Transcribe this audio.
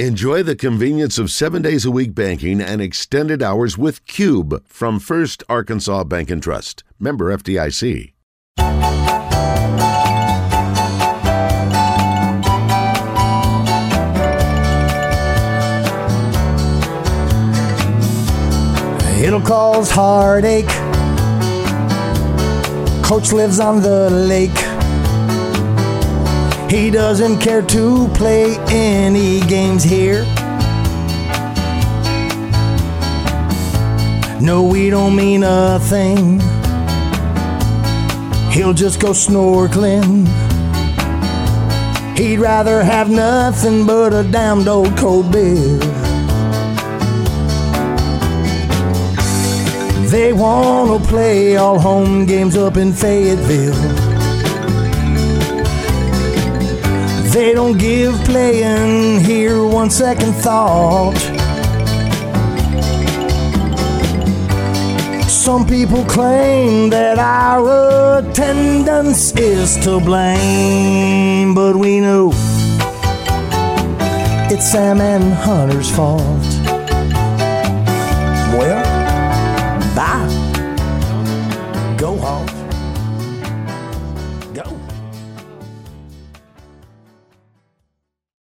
Enjoy the convenience of seven days a week banking and extended hours with Cube from First Arkansas Bank and Trust. Member FDIC. It'll cause heartache. Coach lives on the lake. He doesn't care to play any games here. No, we don't mean a thing. He'll just go snorkeling. He'd rather have nothing but a damned old cold beer. They want to play all home games up in Fayetteville. They don't give playing here one second thought. Some people claim that our attendance is to blame, but we know it's Sam and Hunter's fault. Well, bye. Go home.